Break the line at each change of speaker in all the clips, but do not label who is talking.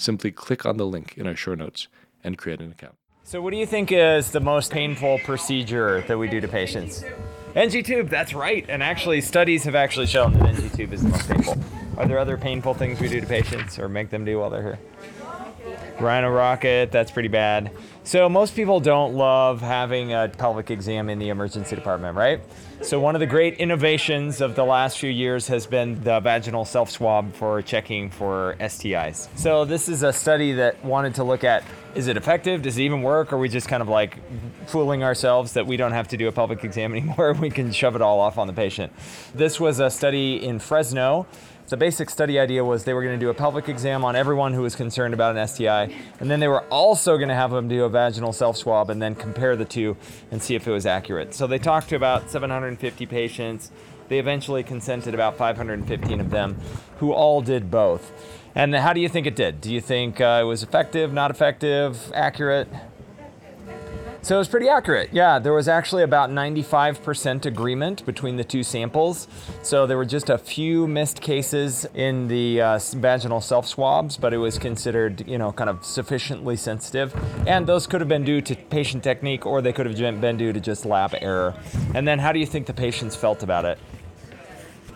simply click on the link in our show notes and create an account.
So, what do you think is the most painful procedure that we do to patients? NG tube, that's right. And actually, studies have actually shown that NG tube is the most painful. Are there other painful things we do to patients or make them do while they're here? Rhino rocket, that's pretty bad. So most people don't love having a pelvic exam in the emergency department, right? So one of the great innovations of the last few years has been the vaginal self-swab for checking for STIs. So this is a study that wanted to look at is it effective? Does it even work? Or are we just kind of like fooling ourselves that we don't have to do a pelvic exam anymore? We can shove it all off on the patient. This was a study in Fresno the basic study idea was they were going to do a pelvic exam on everyone who was concerned about an STI, and then they were also going to have them do a vaginal self swab and then compare the two and see if it was accurate. So they talked to about 750 patients. They eventually consented about 515 of them who all did both. And how do you think it did? Do you think uh, it was effective, not effective, accurate? So it was pretty accurate. Yeah, there was actually about 95% agreement between the two samples. So there were just a few missed cases in the uh, vaginal self swabs, but it was considered, you know, kind of sufficiently sensitive. And those could have been due to patient technique or they could have been due to just lab error. And then how do you think the patients felt about it?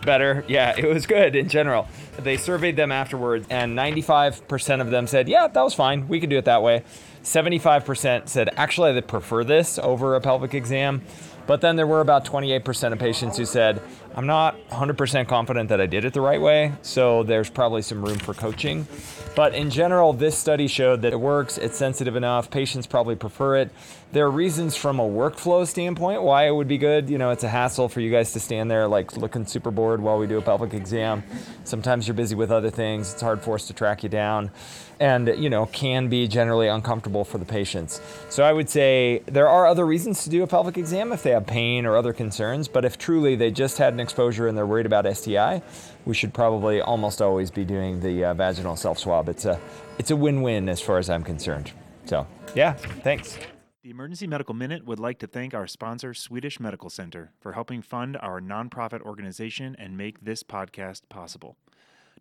Better. Yeah, it was good in general. They surveyed them afterwards, and 95% of them said, Yeah, that was fine. We could do it that way. 75% said, Actually, they prefer this over a pelvic exam. But then there were about 28% of patients who said, I'm not 100% confident that I did it the right way, so there's probably some room for coaching. But in general, this study showed that it works, it's sensitive enough, patients probably prefer it. There are reasons from a workflow standpoint why it would be good. You know, it's a hassle for you guys to stand there like looking super bored while we do a pelvic exam. Sometimes you're busy with other things, it's hard for us to track you down and you know can be generally uncomfortable for the patients. So I would say there are other reasons to do a pelvic exam if they have pain or other concerns, but if truly they just had an exposure and they're worried about STI, we should probably almost always be doing the uh, vaginal self swab. It's a it's a win-win as far as I'm concerned. So, yeah, thanks.
The Emergency Medical Minute would like to thank our sponsor, Swedish Medical Center, for helping fund our nonprofit organization and make this podcast possible.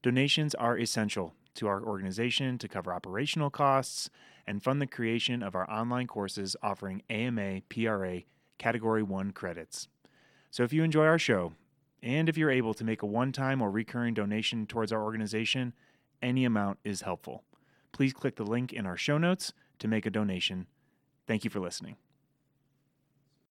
Donations are essential to our organization to cover operational costs and fund the creation of our online courses offering AMA PRA Category 1 credits. So if you enjoy our show, and if you're able to make a one time or recurring donation towards our organization, any amount is helpful. Please click the link in our show notes to make a donation. Thank you for listening.